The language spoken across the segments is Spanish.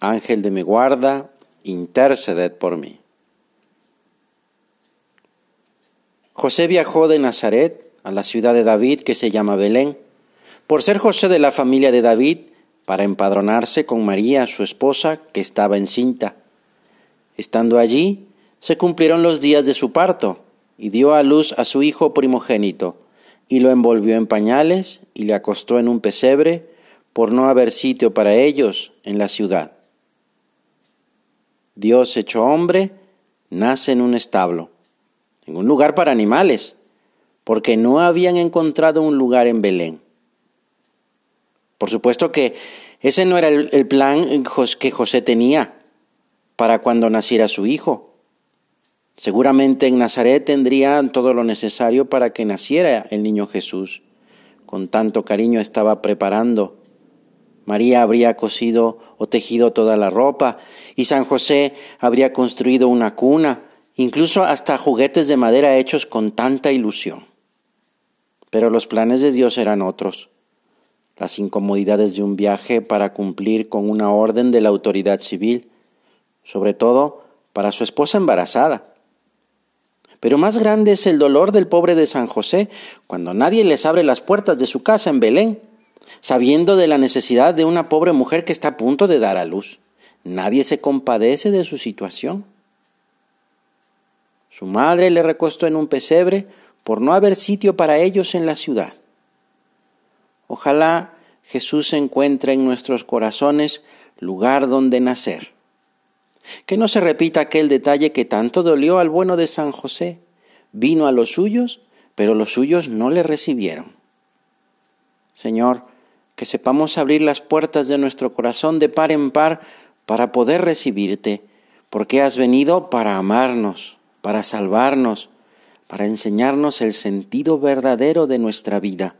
Ángel de mi guarda, interceded por mí. José viajó de Nazaret a la ciudad de David que se llama Belén, por ser José de la familia de David, para empadronarse con María, su esposa, que estaba encinta. Estando allí, se cumplieron los días de su parto, y dio a luz a su hijo primogénito, y lo envolvió en pañales, y le acostó en un pesebre, por no haber sitio para ellos en la ciudad. Dios hecho hombre, nace en un establo, en un lugar para animales, porque no habían encontrado un lugar en Belén. Por supuesto que ese no era el, plan que José tenía para cuando naciera su hijo. Seguramente en Nazaret tendrían todo lo necesario para que naciera el niño Jesús. Con tanto cariño estaba preparando María habría cosido o tejido toda la ropa y San José habría construido una cuna, incluso hasta juguetes de madera hechos con tanta ilusión. Pero los planes de Dios eran otros. Las incomodidades de un viaje para cumplir con una orden de la autoridad civil, sobre todo para su esposa embarazada. Pero más grande es el dolor del pobre de San José cuando nadie les abre las puertas de su casa en Belén sabiendo de la necesidad de una pobre mujer que está a punto de dar a luz. Nadie se compadece de su situación. Su madre le recostó en un pesebre por no haber sitio para ellos en la ciudad. Ojalá Jesús encuentre en nuestros corazones lugar donde nacer. Que no se repita aquel detalle que tanto dolió al bueno de San José. Vino a los suyos, pero los suyos no le recibieron. Señor, que sepamos abrir las puertas de nuestro corazón de par en par para poder recibirte, porque has venido para amarnos, para salvarnos, para enseñarnos el sentido verdadero de nuestra vida.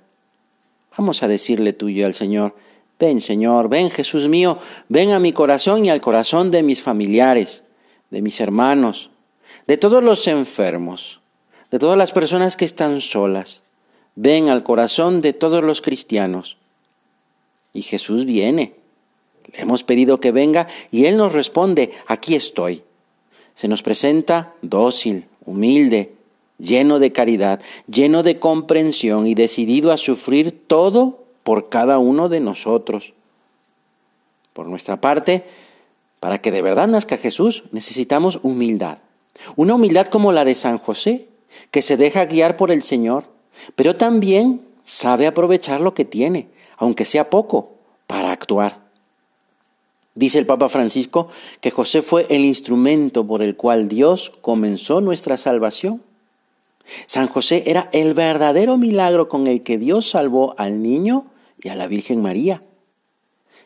Vamos a decirle tuyo al Señor, ven Señor, ven Jesús mío, ven a mi corazón y al corazón de mis familiares, de mis hermanos, de todos los enfermos, de todas las personas que están solas. Ven al corazón de todos los cristianos y Jesús viene. Le hemos pedido que venga y Él nos responde, aquí estoy. Se nos presenta dócil, humilde, lleno de caridad, lleno de comprensión y decidido a sufrir todo por cada uno de nosotros. Por nuestra parte, para que de verdad nazca Jesús, necesitamos humildad. Una humildad como la de San José, que se deja guiar por el Señor, pero también sabe aprovechar lo que tiene, aunque sea poco, para actuar. Dice el Papa Francisco que José fue el instrumento por el cual Dios comenzó nuestra salvación. San José era el verdadero milagro con el que Dios salvó al niño y a la Virgen María.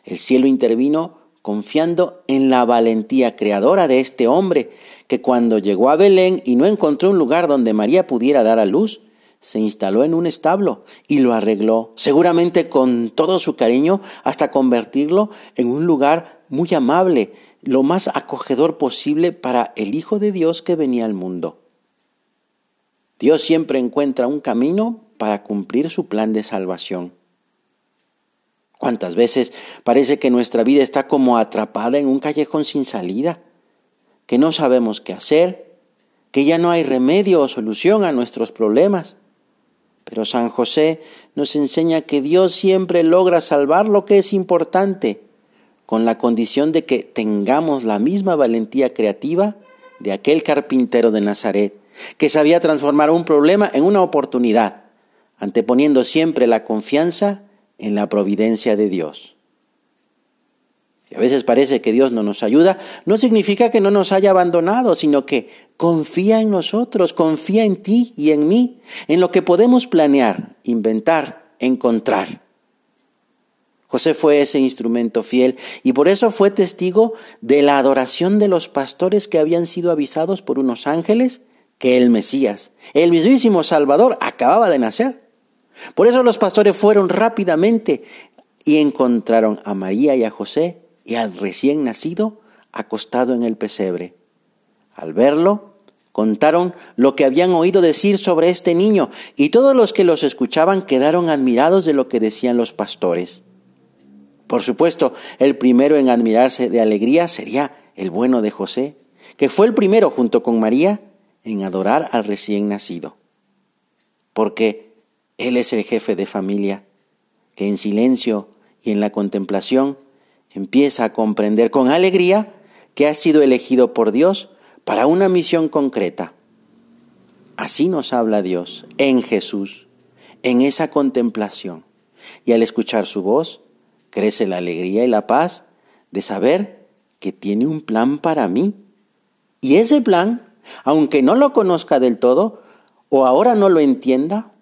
El cielo intervino confiando en la valentía creadora de este hombre, que cuando llegó a Belén y no encontró un lugar donde María pudiera dar a luz, se instaló en un establo y lo arregló, seguramente con todo su cariño, hasta convertirlo en un lugar muy amable, lo más acogedor posible para el Hijo de Dios que venía al mundo. Dios siempre encuentra un camino para cumplir su plan de salvación. ¿Cuántas veces parece que nuestra vida está como atrapada en un callejón sin salida? Que no sabemos qué hacer, que ya no hay remedio o solución a nuestros problemas. Pero San José nos enseña que Dios siempre logra salvar lo que es importante, con la condición de que tengamos la misma valentía creativa de aquel carpintero de Nazaret, que sabía transformar un problema en una oportunidad, anteponiendo siempre la confianza en la providencia de Dios. Si a veces parece que Dios no nos ayuda, no significa que no nos haya abandonado, sino que confía en nosotros, confía en ti y en mí, en lo que podemos planear, inventar, encontrar. José fue ese instrumento fiel y por eso fue testigo de la adoración de los pastores que habían sido avisados por unos ángeles que el Mesías, el mismísimo Salvador, acababa de nacer. Por eso los pastores fueron rápidamente y encontraron a María y a José y al recién nacido acostado en el pesebre. Al verlo, contaron lo que habían oído decir sobre este niño y todos los que los escuchaban quedaron admirados de lo que decían los pastores. Por supuesto, el primero en admirarse de alegría sería el bueno de José, que fue el primero junto con María en adorar al recién nacido. Porque Él es el jefe de familia, que en silencio y en la contemplación empieza a comprender con alegría que ha sido elegido por Dios para una misión concreta. Así nos habla Dios en Jesús, en esa contemplación. Y al escuchar su voz, crece la alegría y la paz de saber que tiene un plan para mí. Y ese plan, aunque no lo conozca del todo o ahora no lo entienda,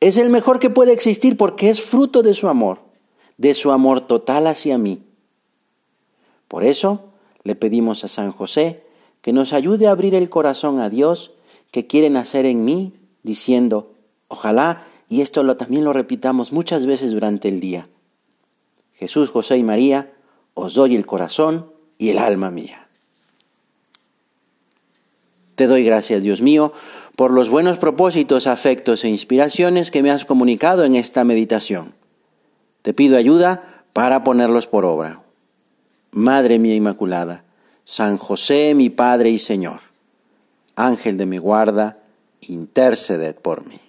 es el mejor que puede existir porque es fruto de su amor, de su amor total hacia mí. Por eso le pedimos a San José que nos ayude a abrir el corazón a Dios que quiere nacer en mí, diciendo, ojalá, y esto lo, también lo repitamos muchas veces durante el día, Jesús, José y María, os doy el corazón y el alma mía. Te doy gracias, Dios mío, por los buenos propósitos, afectos e inspiraciones que me has comunicado en esta meditación. Te pido ayuda para ponerlos por obra. Madre mía Inmaculada, San José, mi Padre y Señor, Ángel de mi guarda, interceded por mí.